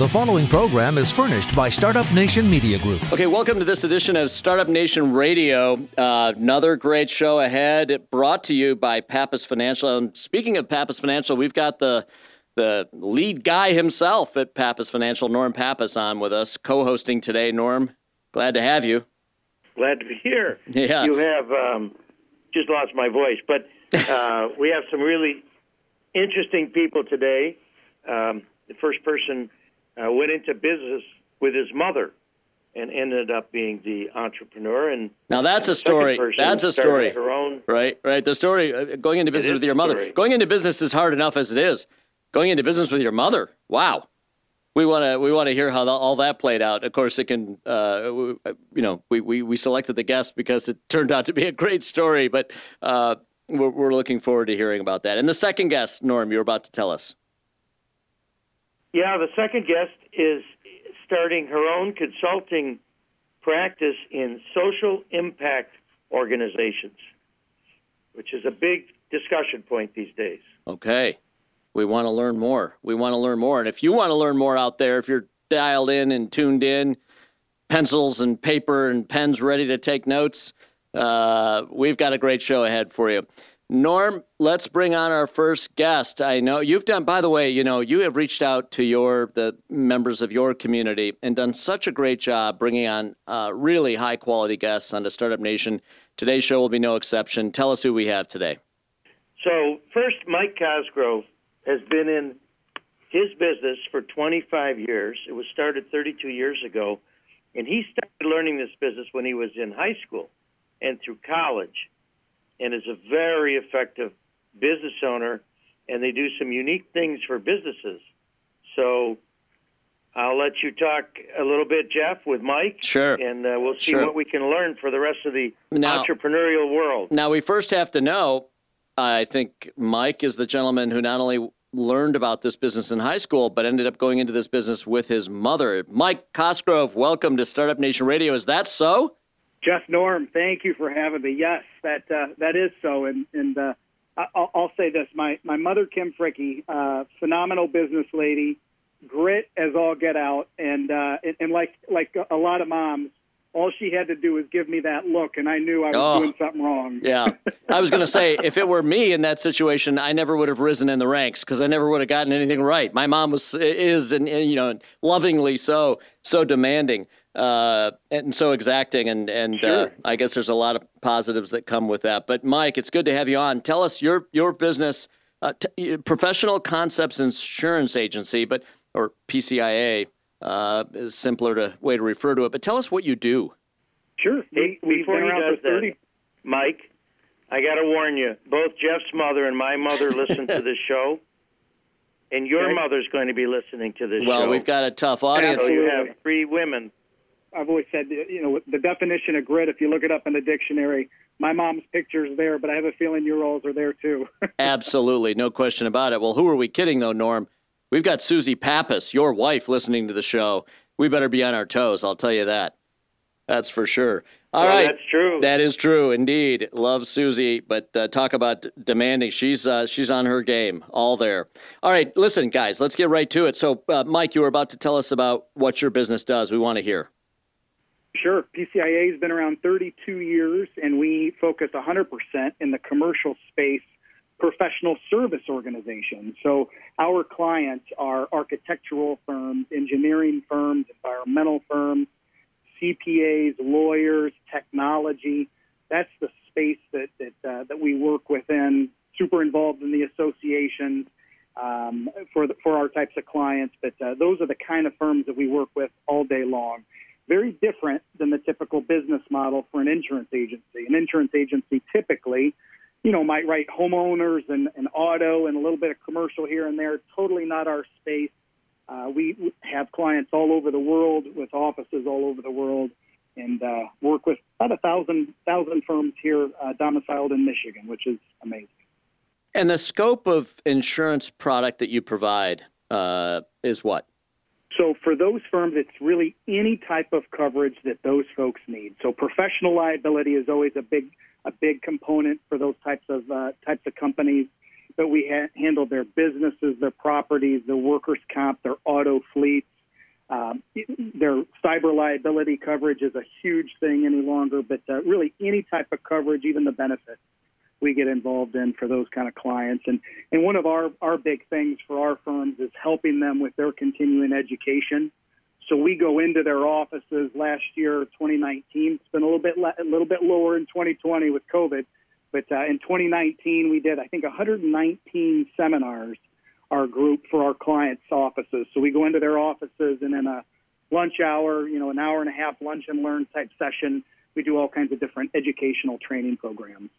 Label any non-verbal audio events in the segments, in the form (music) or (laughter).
The following program is furnished by Startup Nation Media Group. Okay, welcome to this edition of Startup Nation Radio. Uh, another great show ahead, brought to you by Pappas Financial. And speaking of Pappas Financial, we've got the the lead guy himself at Pappas Financial, Norm Pappas, on with us, co-hosting today. Norm, glad to have you. Glad to be here. Yeah, you have um, just lost my voice, but uh, (laughs) we have some really interesting people today. Um, the first person uh, went into business with his mother and ended up being the entrepreneur. And now that's a story. That's a story. Her own. Right, right. The story uh, going into business with your mother. Story. Going into business is hard enough as it is. Going into business with your mother. Wow. We want to we want to hear how the, all that played out. Of course, it can. Uh, we, you know, we, we we selected the guest because it turned out to be a great story, but. Uh, we're, we're looking forward to hearing about that. And the second guest, Norm, you're about to tell us. Yeah, the second guest is starting her own consulting practice in social impact organizations, which is a big discussion point these days. Okay. We want to learn more. We want to learn more. And if you want to learn more out there, if you're dialed in and tuned in, pencils and paper and pens ready to take notes, uh, we've got a great show ahead for you. Norm, let's bring on our first guest. I know you've done, by the way, you know, you have reached out to your the members of your community and done such a great job bringing on uh, really high quality guests onto Startup Nation. Today's show will be no exception. Tell us who we have today. So, first, Mike Cosgrove has been in his business for 25 years. It was started 32 years ago, and he started learning this business when he was in high school and through college and is a very effective business owner, and they do some unique things for businesses. So I'll let you talk a little bit, Jeff, with Mike. Sure. And uh, we'll see Sure. what we can learn for the rest of the Now- entrepreneurial world. Now, we first have to know I think Mike is the gentleman who not only learned about this business in high school, but ended up going into this business with his mother. Mike Cosgrove, welcome to Startup Nation Radio. Is that so? Jeff Norm, thank you for having me. Yes, that uh, that is so, and and uh, I'll, I'll say this: my my mother, Kim Fricky, uh, phenomenal business lady, grit as all get out, and uh, and, and like like a lot of moms, all she had to do was give me that look, and I knew I was Oh. doing something wrong. Yeah. I was going to say, if it were me in that situation, I never would have risen in the ranks because I never would have gotten anything right. My mom was, is, and, and you know, lovingly so, so demanding uh, and so exacting. And, and uh, I guess there's a lot of positives that come with that. But Mike, it's good to have you on. Tell us your, your business, uh, t- Professional Concepts Insurance Agency, but, or PCIA. Uh, is simpler to way to refer to it, but tell us what you do. Sure. Hey, We, we've before been he around does for thirty. that, Mike, I got to warn you. Both Jeff's mother and my mother listen to this (laughs) show, and your Okay. mother's going to be listening to this Well, show. we've got a tough audience. so you have three women. I've always said, you know, the definition of grit. If you look it up in the dictionary, my mom's picture is there, but I have a feeling your alls are there too. (laughs) Absolutely, no question about it. Well, who are we kidding though, Norm? We've got Susie Pappas, your wife, listening to the show. We better be on our toes. I'll tell you that. That's for sure. All Well, right, that's true. That is true, indeed. Love Susie, but uh, talk about d- demanding. She's uh, she's on her game, all there. All right, listen, guys, let's get right to it. So, uh, Mike, you were about to tell us about what your business does. We want to hear. Sure. PCIA has been around 32 years, and we focus 100% in the commercial space professional service organization. So our clients are architectural firms, engineering firms, environmental firms, CPAs, lawyers, technology. That's the space that that, uh, that we work within. Super involved in the associations um, for the, for our types of clients, but uh, those are the kind of firms that we work with all day long very different than the typical business model for an insurance agency. An insurance agency typically, you know, might write homeowners and, and auto and a little bit of commercial here and there. Totally not our space. Uh, we have clients all over the world with offices all over the world and uh, work with about a thousand thousand firms here uh, domiciled in Michigan, which is amazing. And the scope of insurance product that you provide uh, is what? So for those firms, it's really any type of coverage that those folks need. So professional liability is always a big a big component for those types of uh, types of companies. But we ha- handle their businesses, their properties, their workers' comp, their auto fleets. Um, their cyber liability coverage is a huge thing any longer, but uh, really any type of coverage, even the benefits, we get involved in for those kind of clients. And and one of our our big things for our firms is helping them with their continuing education. So we go into their offices last year, 2019. It's been a little bit a little bit lower in 2020 with COVID, but uh, in 2019 we did I think 119 seminars our group for our clients' offices. So we go into their offices and in a lunch hour, you know, an hour and a half lunch and learn type session, we do all kinds of different educational training programs.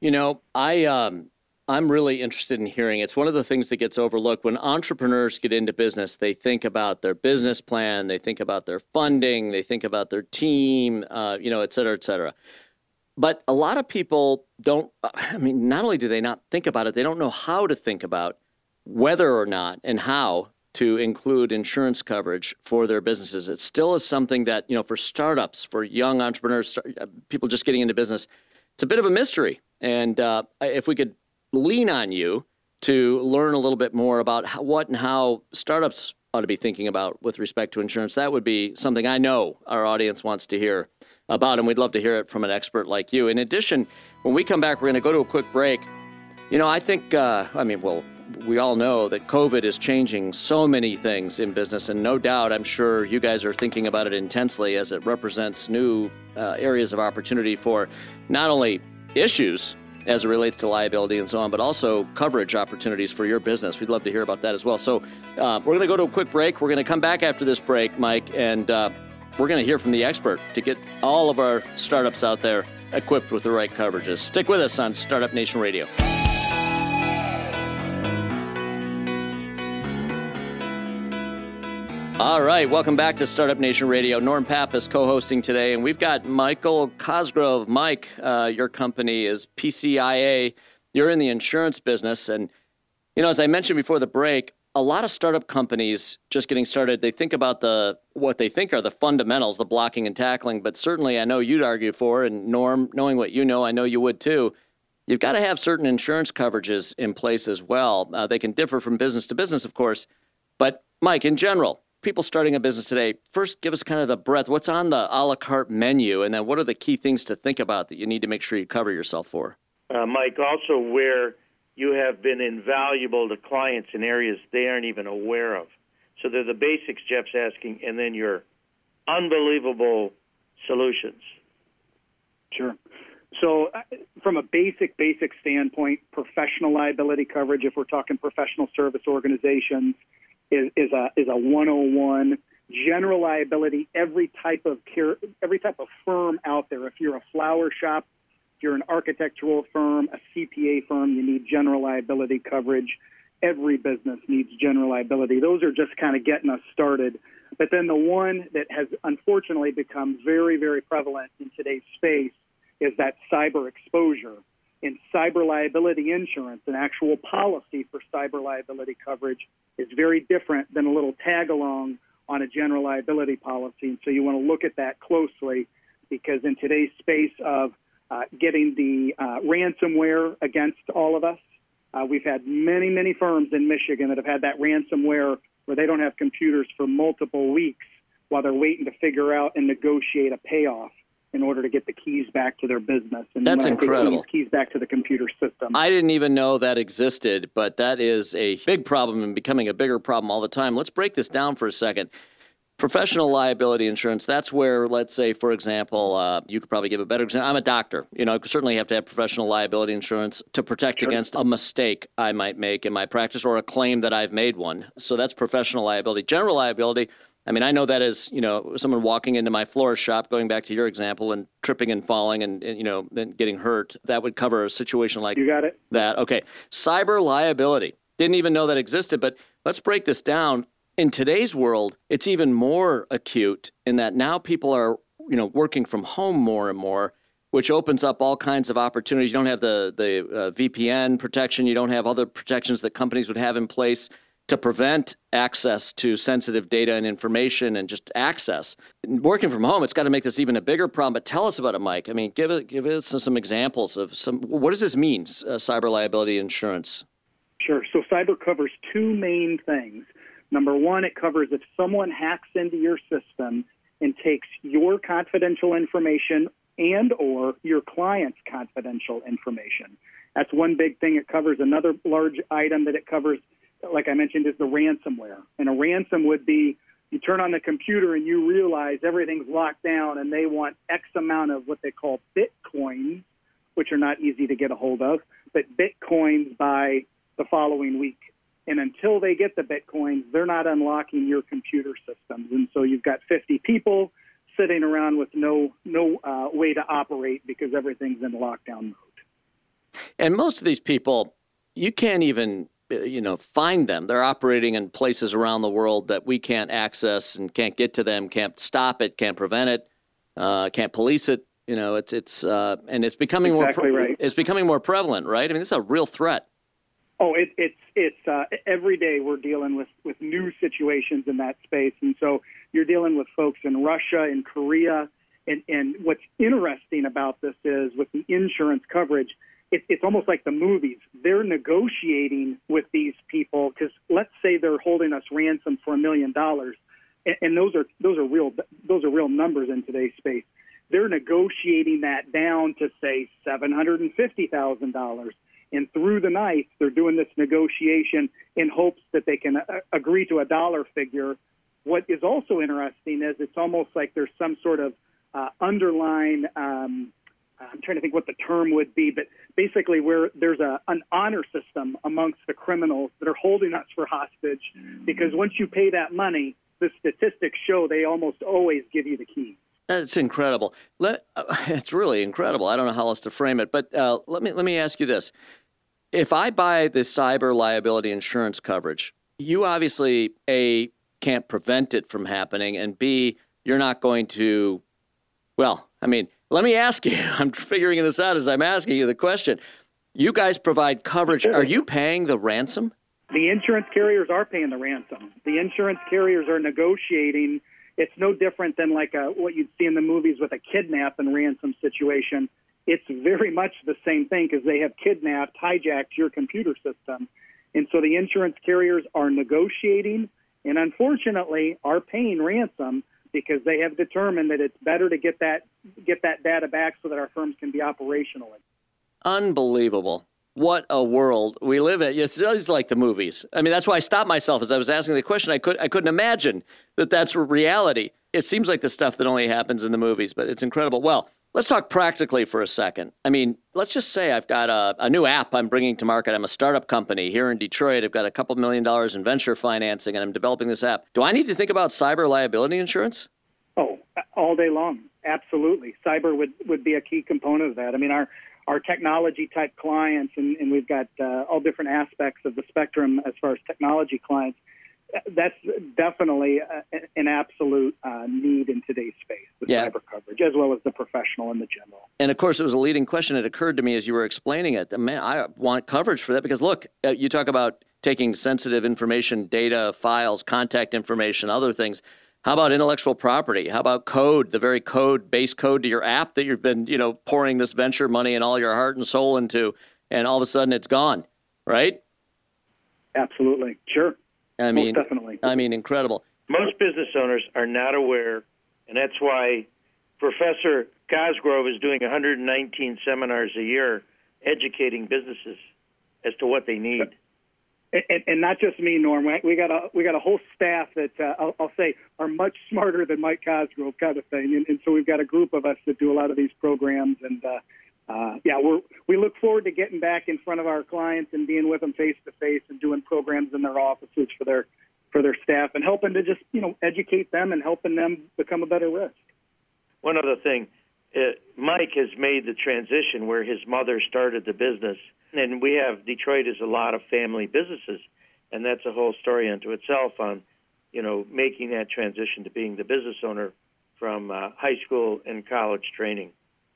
You know, I um, I'm really interested in hearing. It's one of the things that gets overlooked when entrepreneurs get into business. They think about their business plan, they think about their funding, they think about their team, uh, you know, et cetera, et cetera. But a lot of people don't. I mean, not only do they not think about it, they don't know how to think about whether or not and how to include insurance coverage for their businesses. It still is something that, you know, for startups, for young entrepreneurs, uh, people just getting into business, it's a bit of a mystery. And uh, if we could lean on you to learn a little bit more about how, what and how startups ought to be thinking about with respect to insurance, that would be something I know our audience wants to hear about, and we'd love to hear it from an expert like you. In addition, when we come back, we're going to go to a quick break. You know, I think, uh, I mean, well, we all know that COVID is changing so many things in business, and no doubt, I'm sure you guys are thinking about it intensely as it represents new uh, areas of opportunity for not only issues as it relates to liability and so on, but also coverage opportunities for your business. We'd love to hear about that as well. So, uh, we're going to go to a quick break. We're going to come back after this break, Mike, and uh, we're going to hear from the expert to get all of our startups out there equipped with the right coverages. Stick with us on Startup Nation Radio. All right, welcome back to Startup Nation Radio. Norm Pappas co-hosting today, and we've got Michael Cosgrove. Mike, uh, your company is PCIA. You're in the insurance business, and you know, as I mentioned before the break, a lot of startup companies just getting started, they think about the what they think are the fundamentals, the blocking and tackling. But certainly, I know you'd argue for, and Norm, knowing what you know, I know you would too. You've got to have certain insurance coverages in place as well. Uh, they can differ from business to business, of course. But Mike, in general, people starting a business today, first give us kind of the breadth. What's on the a la carte menu? And then what are the key things to think about that you need to make sure you cover yourself for? Uh, Mike, also where you have been invaluable to clients in areas they aren't even aware of. So they're the basics Jeff's asking, and then your unbelievable solutions. Sure. So, uh, from a basic, basic standpoint, professional liability coverage, if we're talking professional service organizations, is, is a is a 101 general liability every type of care, every type of firm out there. If you're a flower shop if you're an architectural firm a cpa firm you need general liability coverage. Every business needs general liability. Those are just kind of getting us started. But then the one that has unfortunately become very very prevalent in today's space is that cyber exposure in cyber liability insurance, an actual policy for cyber liability coverage is very different than a little tag along on a general liability policy. And so you want to look at that closely because in today's space of uh, getting the uh, ransomware against all of us, uh, we've had many, many firms in Michigan that have had that ransomware where they don't have computers for multiple weeks while they're waiting to figure out and negotiate a payoff in order to get the keys back to their business. And That's incredible. Keys, keys back to the computer system. I didn't even know that existed, but that is a big problem and becoming a bigger problem all the time. Let's break this down for a second. Professional liability insurance, that's where, let's say, for example, uh, you could probably give a better example. I'm a doctor. You know, I certainly have to have professional liability insurance to protect sure. against a mistake I might make in my practice or a claim that I've made one. So that's professional liability. General liability, I mean, I know that as you know, someone walking into my florist shop, going back to your example, and tripping and falling, and, and you know, then getting hurt. That would cover a situation like you got it. That okay. Cyber liability. Didn't even know that existed, but let's break this down. In today's world, it's even more acute in that now people are you know working from home more and more, which opens up all kinds of opportunities. You don't have the the uh, VPN protection. You don't have other protections that companies would have in place to prevent access to sensitive data and information and just access. Working from home, it's got to make this even a bigger problem. But tell us about it, Mike. I mean, give give us some examples of some. What does this mean, uh, cyber liability insurance? Sure. So cyber covers two main things. Number one, it covers if someone hacks into your system and takes your confidential information and or your client's confidential information. That's one big thing it covers. Another large item that it covers, like I mentioned, is the ransomware. And a ransom would be you turn on the computer and you realize everything's locked down and they want X amount of what they call bitcoins, which are not easy to get a hold of, but bitcoins by the following week. And until they get the bitcoins, they're not unlocking your computer systems. And so you've got 50 people sitting around with no no uh, way to operate because everything's in lockdown mode. And most of these people, you can't even you know find them. They're operating in places around the world that we can't access and can't get to them, can't stop it, can't prevent it, uh, can't police it. You know, it's it's uh, and it's becoming exactly more pre- right. it's becoming more prevalent, right? I mean, this is a real threat. Oh, it, it's it's uh, every day we're dealing with with new situations in that space, and so you're dealing with folks in Russia, in Korea, and and what's interesting about this is with the insurance coverage, it, it's almost like the movies. They're negotiating with these people because let's say they're holding us ransom for a million dollars, and those are those are real those are real numbers in today's space. They're negotiating that down to say seven hundred and fifty thousand dollars and through the night, they're doing this negotiation in hopes that they can uh, agree to a dollar figure. What is also interesting is it's almost like there's some sort of uh, underlying. Um, I'm trying to think what the term would be, but basically, where there's a, an honor system amongst the criminals that are holding us for hostage, because once you pay that money, the statistics show they almost always give you the keys. That's incredible. Let, uh, (laughs) it's really incredible. I don't know how else to frame it, but uh, let me let me ask you this: If I buy the cyber liability insurance coverage, you obviously a can't prevent it from happening, and b you're not going to. Well, I mean, let me ask you. (laughs) I'm figuring this out as I'm asking you the question. You guys provide coverage. Are you paying the ransom? The insurance carriers are paying the ransom. The insurance carriers are negotiating it's no different than like a, what you'd see in the movies with a kidnap and ransom situation. It's very much the same thing because they have kidnapped, hijacked your computer system. And so the insurance carriers are negotiating and unfortunately are paying ransom because they have determined that it's better to get that get that data back so that our firms can be operational. Unbelievable. What a world we live in. It's just like the movies. I mean, that's why I stopped myself as I was asking the question. I could I couldn't imagine that that's reality. It seems like the stuff that only happens in the movies, but it's incredible. Well, let's talk practically for a second. I mean, let's just say I've got a, a new app I'm bringing to market. I'm a startup company here in Detroit. I've got a couple million dollars in venture financing, and I'm developing this app. Do I need to think about cyber liability insurance? Oh, all day long. Absolutely. Cyber would, would be a key component of that. I mean, our our technology type clients, and, and we've got uh, all different aspects of the spectrum as far as technology clients. That's definitely a, an absolute uh, need in today's space, the Yeah. cyber coverage, as well as the professional and the general. And of course, it was a leading question. It occurred to me as you were explaining it. Man, I want coverage for that because look, uh, you talk about taking sensitive information, data, files, contact information, other things. How about intellectual property? How about code, the very code, base code to your app that you've been, you know, pouring this venture money and all your heart and soul into, and all of a sudden it's gone, right? Absolutely. Sure. I Most mean, definitely. I mean, incredible. Most business owners are not aware, and that's why Professor Cosgrove is doing 119 seminars a year educating businesses as to what they need. and, and not just me, Norm. We- We got a we got a whole staff that uh, I'll, I'll say are much smarter than Mike Cosgrove, kind of thing. And, and so we've got a group of us that do a lot of these programs. And uh, uh, yeah, we're we look forward to getting back in front of our clients and being with them face to face and doing programs in their offices for their for their staff and helping to just you know educate them and helping them become a better risk. One other thing, uh, Mike has made the transition where his mother started the business, and we have Detroit is a lot of family businesses, and that's a whole story unto itself on, you know, making that transition to being the business owner from uh, high school and college training.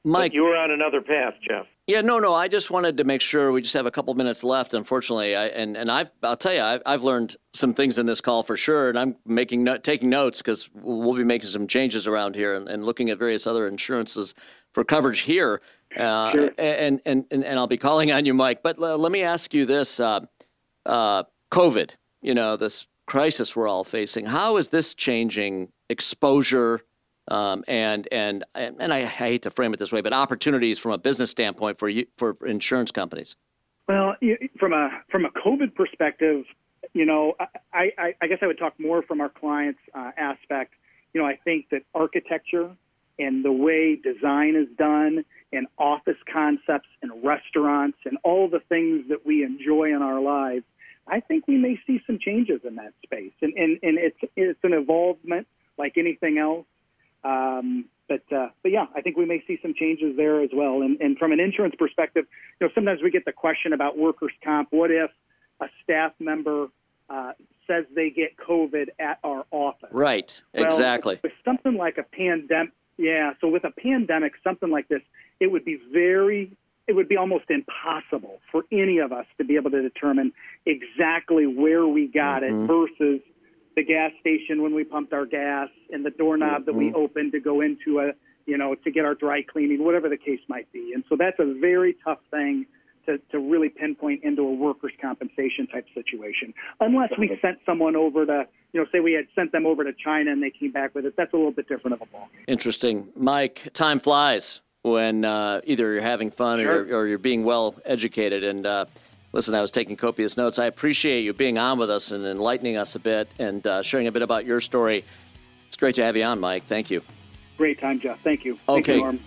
Mike, But you were on another path, Jeff. Yeah, no, no. I just wanted to make sure we just have a couple minutes left. Unfortunately, I, and and I've I'll tell you, I've, I've learned some things in this call for sure, and I'm making no, taking notes because we'll be making some changes around here and, and looking at various other insurances for coverage here. Uh, Sure. and, and and and I'll be calling on you, Mike. But l- let me ask you this: uh, uh, COVID, you know, this crisis we're all facing. How is this changing exposure um, and and and I hate to frame it this way, but opportunities from a business standpoint for you, for insurance companies? Well, from a from a COVID perspective, you know, I, I, I guess I would talk more from our clients' uh, aspect. You know, I think that architecture and the way design is done and office concepts and restaurants and all the things that we enjoy in our lives, I think we may see some changes in that space. And, and, and it's, it's an evolvement like anything else. Um, but uh, but yeah, I think we may see some changes there as well. And, and from an insurance perspective, you know, sometimes we get the question about workers' comp. What if a staff member uh, says they get COVID at our office? Right. Well, exactly. With something like a pandemic, yeah. So with a pandemic, something like this, it would be very it would be almost impossible for any of us to be able to determine exactly where we got mm-hmm. it versus the gas station when we pumped our gas and the doorknob mm-hmm. that we mm-hmm. opened to go into a you know to get our dry cleaning whatever the case might be and so that's a very tough thing to, to really pinpoint into a workers compensation type situation unless we sent someone over to you know say we had sent them over to china and they came back with it that's a little bit different of a ball interesting mike time flies when uh, either you're having fun sure. or, or, you're being well educated and uh, Listen, I was taking copious notes. I appreciate you being on with us and enlightening us a bit and uh, sharing a bit about your story. It's great to have you on, Mike. Thank you. Great time, Jeff. Thank you. Okay. Thank you, Norm.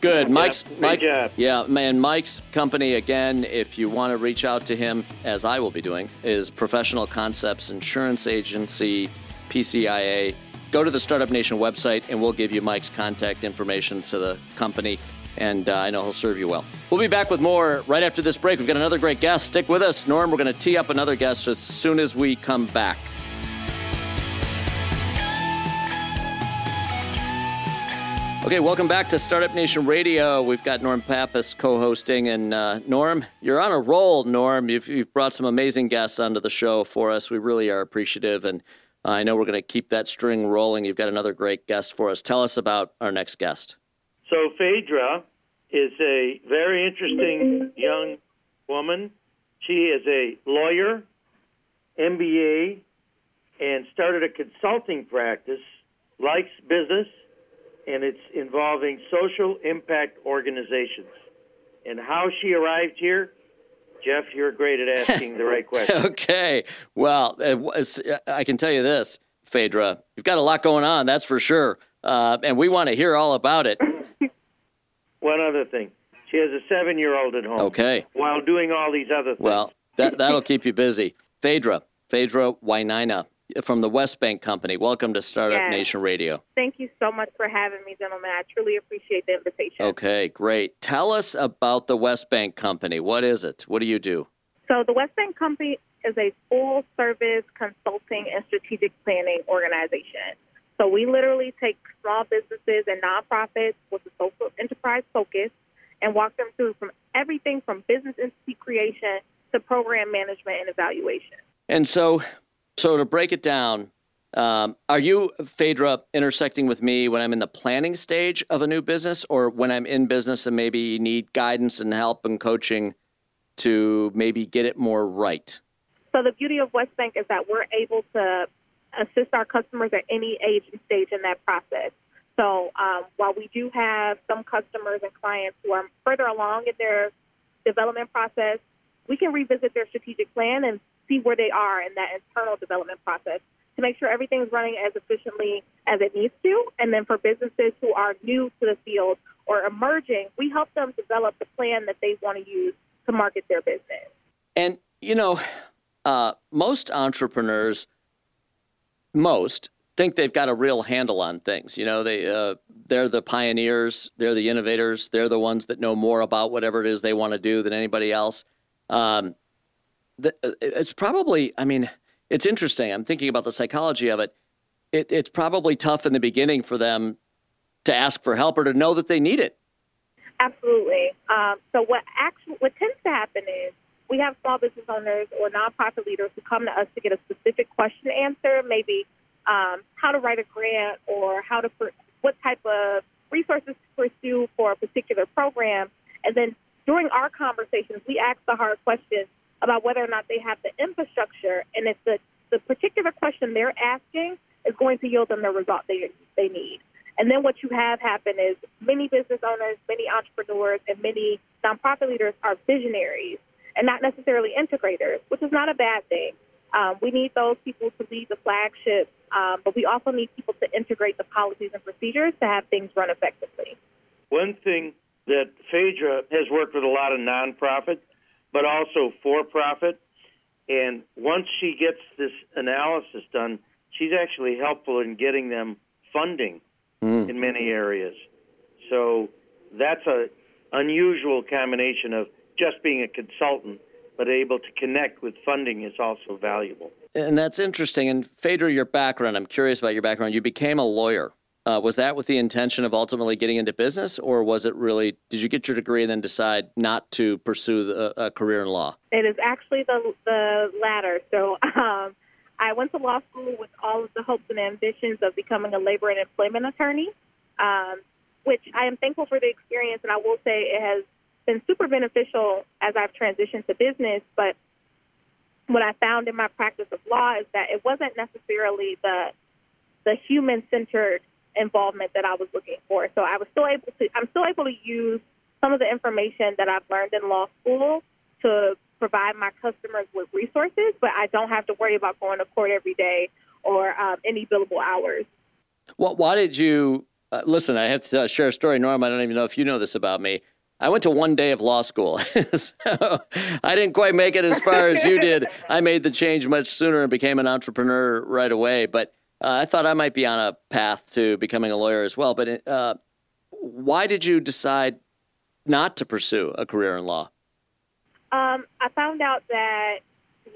Good. Mike's Mike. Yeah, man. Mike's company again. If you want to reach out to him, as I will be doing, is Professional Concepts Insurance Agency, PCIA. Go to the Startup Nation website, and we'll give you Mike's contact information to the company and uh, I know he'll serve you well. We'll be back with more right after this break. We've got another great guest. Stick with us, Norm. We're going to tee up another guest as soon as we come back. Okay, welcome back to Startup Nation Radio. We've got Norm Pappas co-hosting, and uh, Norm, you're on a roll. Norm, you've, you've brought some amazing guests onto the show for us. We really are appreciative, and I know we're going to keep that string rolling. You've got another great guest for us. Tell us about our next guest. So Phaedra is a very interesting young woman. She is a lawyer, MBA, and started a consulting practice, likes business, and it's involving social impact organizations. And how she arrived here, Jeff, you're great at asking the right (laughs) question. okay. Well, uh, uh, uh, I can tell you this, Phaedra, you've got a lot going on, that's for sure. Uh, and we want to hear all about it. (laughs) One other thing. She has a seven year old at home. Okay. While doing all these other things. Well, that, (laughs) that'll keep you busy. Phaedra, Phaedra Wainaina from the West Bank Company. Welcome to Startup yes. Nation Radio. Thank you so much for having me, gentlemen. I truly appreciate the invitation. Okay, great. Tell us about the West Bank Company. What is it? What do you do? So, the West Bank Company is a full service consulting and strategic planning organization. So we literally take small businesses and nonprofits with a social enterprise focus and walk them through from everything from business entity creation to program management and evaluation. And so, so to break it down, um, are you, Phaedra, intersecting with me when I'm in the planning stage of a new business or when I'm in business and maybe need guidance and help and coaching to maybe get it more right? So, the beauty of West Bank is that we're able to assist our customers at any age and stage in that process. So um, while we do have some customers and clients who are further along in their development process, we can revisit their strategic plan and see where they are in that internal development process to make sure everything is running as efficiently as it needs to. And then for businesses who are new to the field or emerging, we help them develop the plan that they want to use to market their business. And, you know, uh, most entrepreneurs most think they've got a real handle on things. You know, they uh, they're the pioneers, they're the innovators, they're the ones that know more about whatever it is they want to do than anybody else. Um, the, uh, it's probably, I mean, it's interesting. I'm thinking about the psychology of it. it. It's probably tough in the beginning for them to ask for help or to know that they need it. Absolutely. Um, so what actually what tends to happen is we have small business owners or nonprofit leaders who come to us to get a specific question answered, maybe um, how to write a grant or how to what type of resources to pursue for a particular program. And then during our conversations, we ask the hard questions about whether or not they have the infrastructure and if the, the particular question they're asking is going to yield them the result they they need. And then what you have happen is many business owners, many entrepreneurs, and many nonprofit leaders are visionaries and not necessarily integrators, which is not a bad thing. Um, we need those people to lead the flagship, um, but we also need people to integrate the policies and procedures to have things run effectively. One thing that Phaedra has worked with a lot of nonprofit, but also for profit. And once she gets this analysis done, she's actually helpful in getting them funding mm. in many areas. So that's a unusual combination of just being a consultant, but able to connect with funding is also valuable. And that's interesting. And Phaedra, your background, I'm curious about your background. You became a lawyer. Uh, was that with the intention of ultimately getting into business, or was it really? Did you get your degree and then decide not to pursue the, a career in law? It is actually the the latter. So um, I went to law school with all of the hopes and ambitions of becoming a labor and employment attorney, um, which I am thankful for the experience, and I will say it has been super beneficial as I've transitioned to business. But what I found in my practice of law is that it wasn't necessarily the the human centered involvement that I was looking for. So I was still able to I'm still able to use some of the information that I've learned in law school to provide my customers with resources, but I don't have to worry about going to court every day or um, any billable hours. Well, why did you uh, listen? I have to uh, share a story, Norm. I don't even know if you know this about me. I went to one day of law school. (laughs) so I didn't quite make it as far as you did. (laughs) I made the change much sooner and became an entrepreneur right away. But uh, I thought I might be on a path to becoming a lawyer as well. But uh, why did you decide not to pursue a career in law? Um, I found out that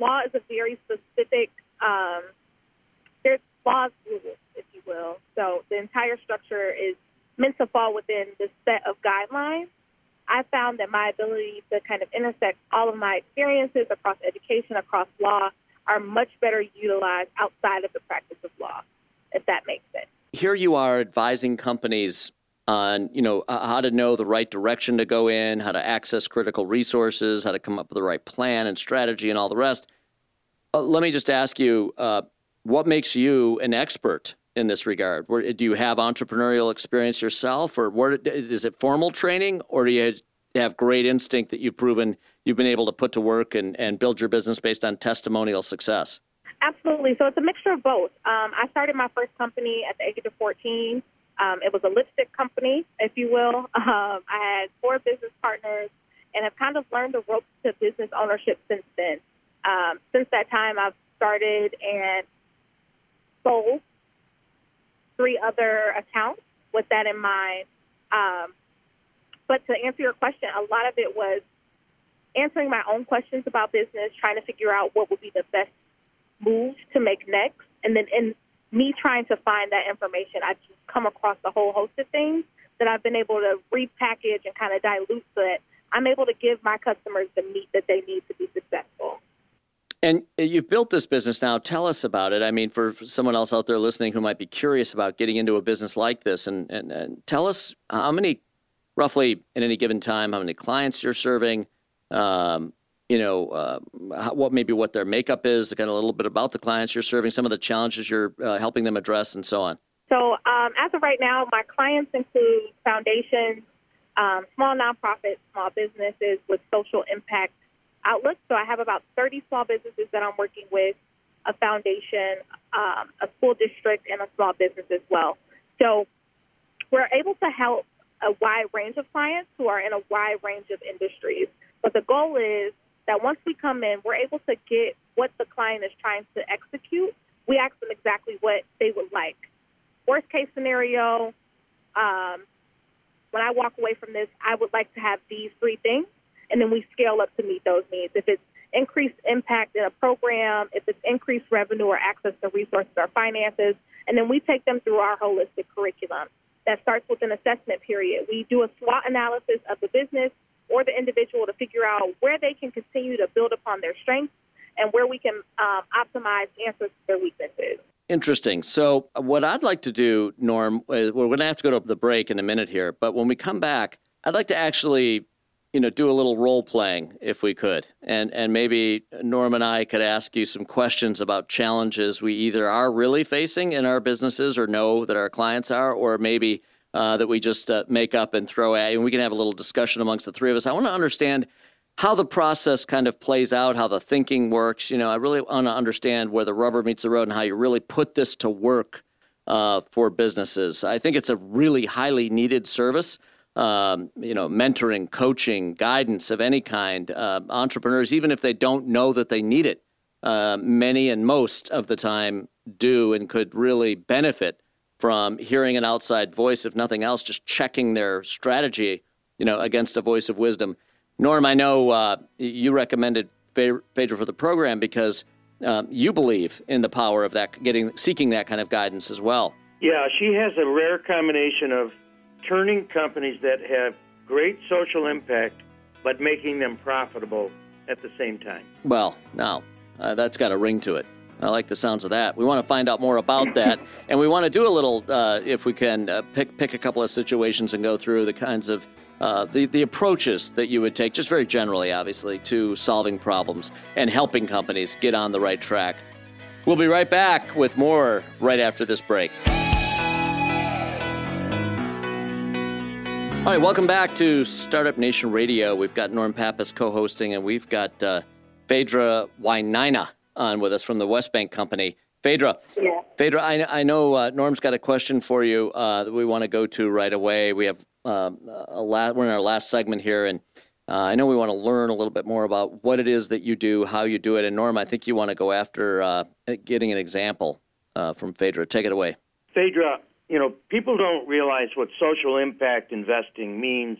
law is a very specific, um, there's laws rules, if you will. So the entire structure is meant to fall within this set of guidelines. I found that my ability to kind of intersect all of my experiences across education, across law, are much better utilized outside of the practice of law, if that makes sense. Here you are advising companies on you know how to know the right direction to go in, how to access critical resources, how to come up with the right plan and strategy, and all the rest. Uh, let me just ask you, uh, what makes you an expert in this regard? Where, do you have entrepreneurial experience yourself, or where, is it formal training, or do you have great instinct that you've proven you've been able to put to work and, and build your business based on testimonial success? Absolutely. So it's a mixture of both. Um, I started my first company at the age of 14. Um, it was a lipstick company, if you will. (laughs) Um, I had four business partners and have kind of learned the ropes to business ownership since then. Um, since that time, I've started and sold three other accounts with that in mind. Um, but to answer your question, a lot of it was answering my own questions about business, trying to figure out what would be the best move to make next, and then in me trying to find that information, I've just come across a whole host of things that I've been able to repackage and kind of dilute so that I'm able to give my customers the meat that they need to be successful. And you've built this business now. Tell us about it. I mean, for, someone else out there listening who might be curious about getting into a business like this, and, and, and tell us how many roughly at any given time how many clients you're serving, um, you know, uh, what maybe what their makeup is, kind of a little bit about the clients you're serving, some of the challenges you're uh, helping them address, and so on. So, um, as of right now, my clients include foundations, um, small nonprofits, small businesses with social impact outlooks. So, I have about 30 small businesses that I'm working with, a foundation, um, a school district, and a small business as well. So, we're able to help a wide range of clients who are in a wide range of industries. But the goal is that once we come in, we're able to get what the client is trying to execute. We ask them exactly what they would like. Worst case scenario, um, when I walk away from this, I would like to have these three things, and then we scale up to meet those needs. If it's increased impact in a program, if it's increased revenue or access to resources or finances, and then we take them through our holistic curriculum that starts with an assessment period. We do a SWOT analysis of the business or the individual to figure out where they can continue to build upon their strengths and where we can um, optimize answers to their weaknesses. Interesting. So, uh, what I'd like to do, Norm, is we're going to have to go to the break in a minute here, but when we come back, I'd like to actually you know, do a little role playing if we could, and and maybe Norm and I could ask you some questions about challenges we either are really facing in our businesses or know that our clients are, or maybe uh, that we just uh, make up and throw at, you. and we can have a little discussion amongst the three of us. I want to understand how the process kind of plays out, how the thinking works. You know, I really want to understand where the rubber meets the road and how you really put this to work uh, for businesses. I think it's a really highly needed service um, you know, mentoring, coaching, guidance of any kind. Uh, entrepreneurs, even if they don't know that they need it, uh, many and most of the time do and could really benefit from hearing an outside voice, if nothing else, just checking their strategy, you know, against a voice of wisdom. Norm, I know uh, you recommended Phaedra for the program because um, you believe in the power of that, getting seeking that kind of guidance as well. Yeah, she has a rare combination of turning companies that have great social impact, but making them profitable at the same time. Well, now uh, that's got a ring to it. I like the sounds of that. We want to find out more about that, (laughs) and we want to do a little, uh, if we can, uh, pick pick a couple of situations and go through the kinds of uh, the the approaches that you would take, just very generally, obviously, to solving problems and helping companies get on the right track. We'll be right back with more right after this break. All right, welcome back to Startup Nation Radio. We've got Norm Pappas co-hosting, and we've got uh, Phaedra Wainaina on with us from the West Bank Company. Phaedra, yeah. Phaedra, I, I know uh, Norm's got a question for you uh, that we want to go to right away. We have um, a la- we're in our last segment here, and uh, I know we want to learn a little bit more about what it is that you do, how you do it. And Norm, I think you want to go after uh, getting an example uh, from Phaedra. Take it away. Phaedra, you know, people don't realize what social impact investing means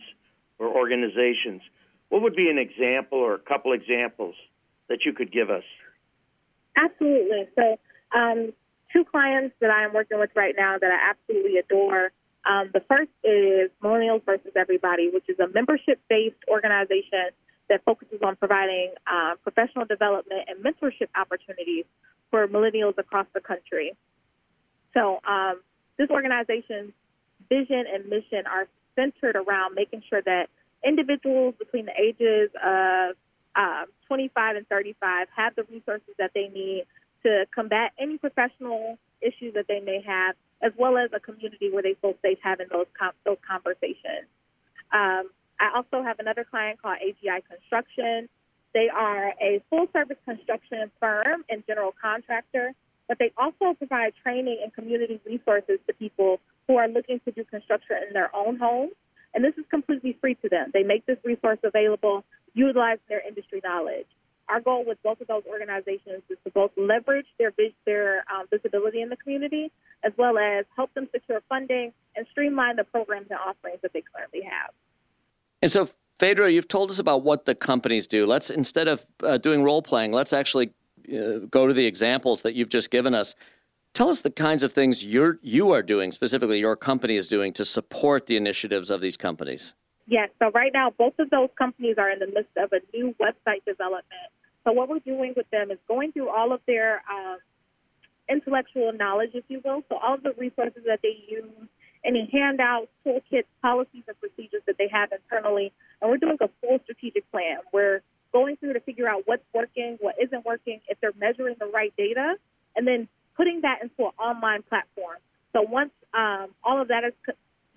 for organizations. What would be an example or a couple examples that you could give us? Absolutely. So, um, two clients that I am working with right now that I absolutely adore. Um, the first is Millennials versus Everybody, which is a membership based organization that focuses on providing uh, professional development and mentorship opportunities for millennials across the country. So, um, this organization's vision and mission are centered around making sure that individuals between the ages of uh, 25 and 35 have the resources that they need to combat any professional issues that they may have, as well as a community where they feel safe having those com- those conversations. Um, I also have another client called AGI Construction. They are a full service construction firm and general contractor but they also provide training and community resources to people who are looking to do construction in their own homes. And this is completely free to them. They make this resource available, utilize their industry knowledge. Our goal with both of those organizations is to both leverage their their um, visibility in the community, as well as help them secure funding and streamline the programs and offerings that they currently have. And so, Phaedra, you've told us about what the companies do. Let's instead of uh, doing role playing, let's actually uh, go to the examples that you've just given us. Tell us the kinds of things you're you are doing, specifically your company is doing to support the initiatives of these companies. Yes. So right now, both of those companies are in the midst of a new website development. So what we're doing with them is going through all of their um, intellectual knowledge, if you will. So all of the resources that they use, any handouts, toolkits, policies, and procedures that they have internally, and we're doing a full strategic plan. We're going through to figure out what's working, what isn't working, if they're measuring the right data, and then putting that into an online platform. So once um, all of that is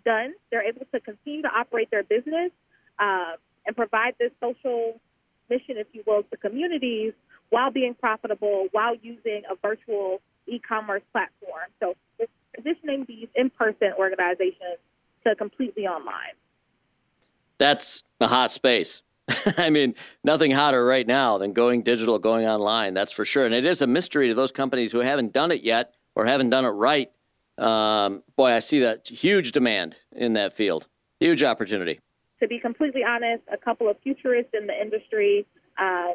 done, they're able to continue to operate their business uh, and provide this social mission, if you will, to communities while being profitable, while using a virtual e-commerce platform. So it's positioning these in-person organizations to completely online. That's a hot space. (laughs) I mean, nothing hotter right now than going digital, going online. That's for sure. And it is a mystery to those companies who haven't done it yet or haven't done it right. Um, boy, I see that huge demand in that field. Huge opportunity. To be completely honest, a couple of futurists in the industry, um,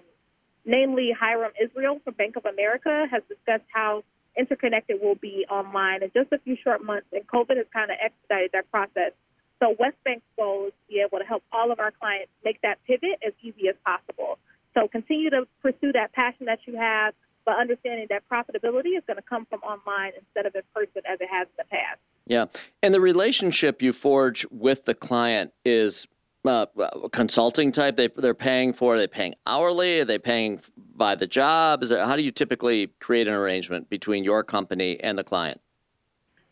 namely Hiram Israel from Bank of America, has discussed how interconnected we'll be online in just a few short months, and COVID has kind of expedited that process. So West Bank's goal is to be able to help all of our clients make that pivot as easy as possible. So continue to pursue that passion that you have, but understanding that profitability is going to come from online instead of in person as it has in the past. Yeah. And the relationship you forge with the client is uh, consulting type they, they're paying for? Are they paying hourly? Are they paying by the job? Is it, how do you typically create an arrangement between your company and the client?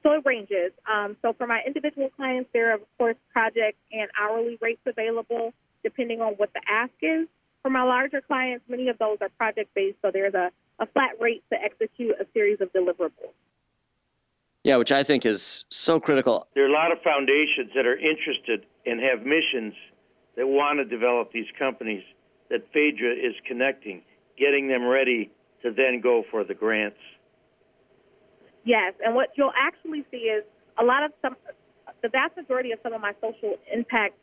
So it ranges. Um, so for my individual clients, there are, of course, project and hourly rates available depending on what the ask is. For my larger clients, many of those are project based, so there's a, a flat rate to execute a series of deliverables. Yeah, which I think is so critical. There are a lot of foundations that are interested and have missions that want to develop these companies that Phaedra is connecting, getting them ready to then go for the grants. Yes, and what you'll actually see is a lot of some, the vast majority of some of my social impact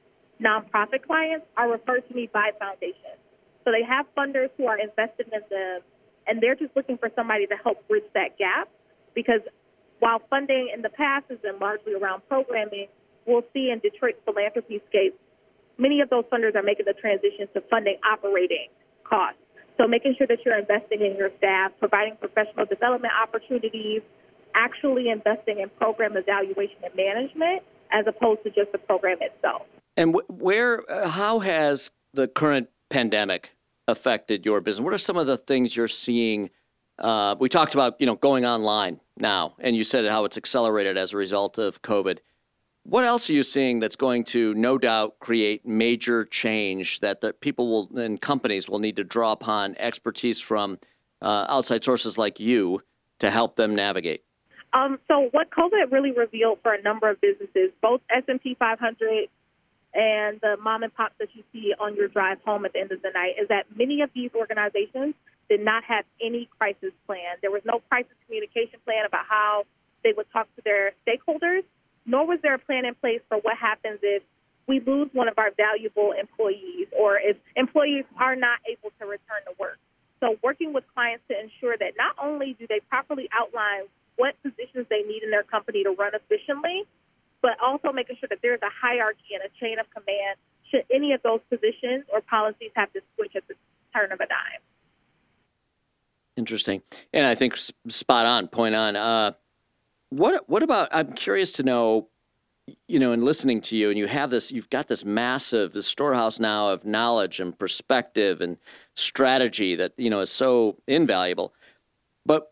nonprofit clients are referred to me by foundations. So they have funders who are invested in them, and they're just looking for somebody to help bridge that gap. Because while funding in the past has been largely around programming, we'll see in Detroit philanthropy scape, many of those funders are making the transition to funding operating costs. So making sure that you're investing in your staff, providing professional development opportunities, actually investing in program evaluation and management as opposed to just the program itself. And where, uh, how has the current pandemic affected your business? What are some of the things you're seeing? Uh, we talked about you know going online now, and you said how it's accelerated as a result of COVID. What else are you seeing that's going to no doubt create major change that the people will and companies will need to draw upon expertise from uh, outside sources like you to help them navigate? Um, so what COVID really revealed for a number of businesses, both S&P 500 and the mom and pops that you see on your drive home at the end of the night is that many of these organizations did not have any crisis plan. There was no crisis communication plan about how they would talk to their stakeholders, nor was there a plan in place for what happens if we lose one of our valuable employees or if employees are not able to return to work. So, working with clients to ensure that not only do they properly outline what positions they need in their company to run efficiently, but also making sure that there's a hierarchy and a chain of command should any of those positions or policies have to switch at the turn of a dime. Interesting, and I think spot on, point on. Uh, what what about? I'm curious to know. You know, in listening to you, and you have this, you've got this massive this storehouse now of knowledge and perspective and strategy that you know is so invaluable. But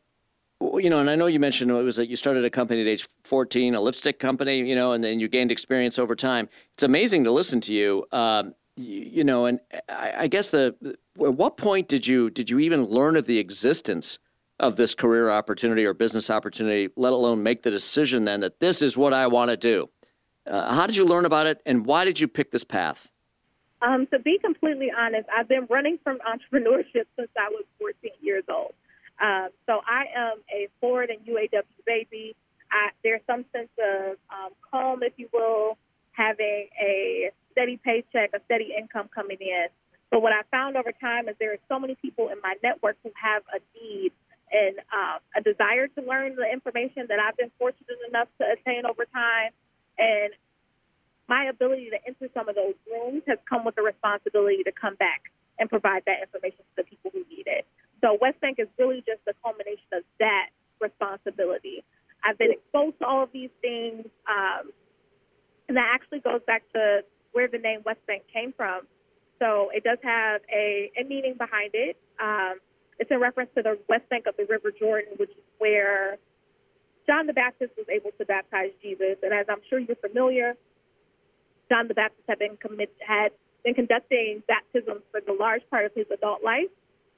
you know, and I know you mentioned it was that you started a company at age 14, a lipstick company, you know, and then you gained experience over time. It's amazing to listen to you, um, you, you, know, and I, I guess the, at what point did you did you even learn of the existence of this career opportunity or business opportunity, let alone make the decision then that this is what I want to do? Uh, how did you learn about it, and why did you pick this path? Um, to be completely honest, I've been running from entrepreneurship since I was 14 years old. Um, so I am a Ford and UAW baby. I, there's some sense of um, calm, if you will, having a steady paycheck, a steady income coming in. But what I found over time is there are so many people in my network who have a need and uh, a desire to learn the information that I've been fortunate enough to attain over time. And my ability to enter some of those rooms has come with the responsibility to come back and provide that information to the people who need it. So West Bank is really just a culmination of that responsibility. I've been exposed to all of these things, um, and that actually goes back to where the name West Bank came from. So it does have a, a meaning behind it. Um, it's in reference to the West Bank of the River Jordan, which is where John the Baptist was able to baptize Jesus. And as I'm sure you're familiar, John the Baptist had been commit, had been conducting baptisms for the large part of his adult life.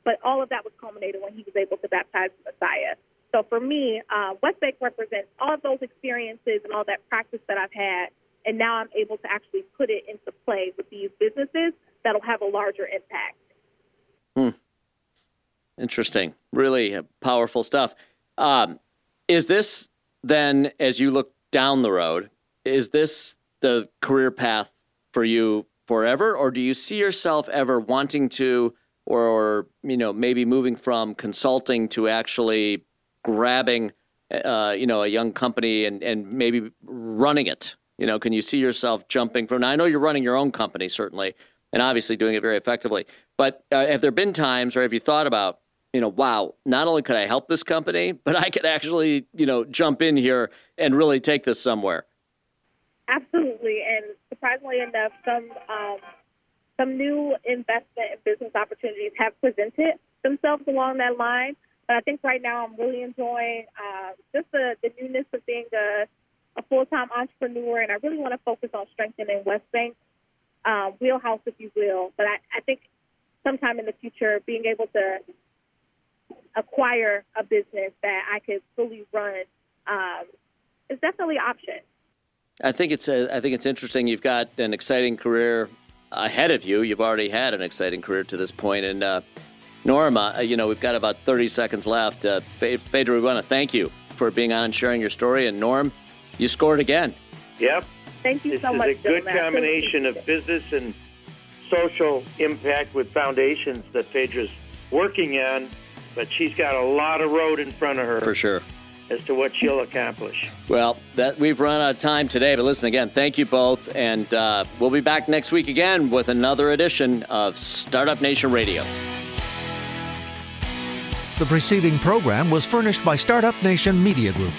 But all of that was culminated when he was able to baptize the Messiah. So for me, uh, WesBank represents all of those experiences and all that practice that I've had, and now I'm able to actually put it into play with these businesses that'll have a larger impact. Hmm. Interesting. Really powerful stuff. Um, is this then, as you look down the road, is this the career path for you forever, or do you see yourself ever wanting to or, or you know maybe moving from consulting to actually grabbing uh, you know a young company and and maybe running it. You know can you see yourself jumping from now i know you're running your own company certainly and obviously doing it very effectively but uh, have there been times or have you thought about you know wow not only could i help this company but i could actually you know jump in here and really take this somewhere? Absolutely and surprisingly enough, some um, some new investment and business opportunities have presented themselves along that line. But I think right now I'm really enjoying uh, just the, the newness of being a, a full time entrepreneur, and I really want to focus on strengthening West Bank um, wheelhouse, if you will. But I, I think sometime in the future, being able to acquire a business that I could fully run um, is definitely an option. I think it's a, I think it's interesting. You've got an exciting career ahead of you. You've already had an exciting career to this point, and uh, Norma, uh, you know we've got about 30 seconds left. Uh, Phaedra, we want to thank you for being on and sharing your story. And Norm, you scored again. Yep. Thank you this so much. This is a good combination of business and social impact with foundations that Phaedra's working on, but she's got a lot of road in front of her. For sure. As to what she'll accomplish. Well, that we've run out of time today, but listen again. Thank you both, and uh, we'll be back next week again with another edition of Startup Nation Radio. The preceding program was furnished by Startup Nation Media Group.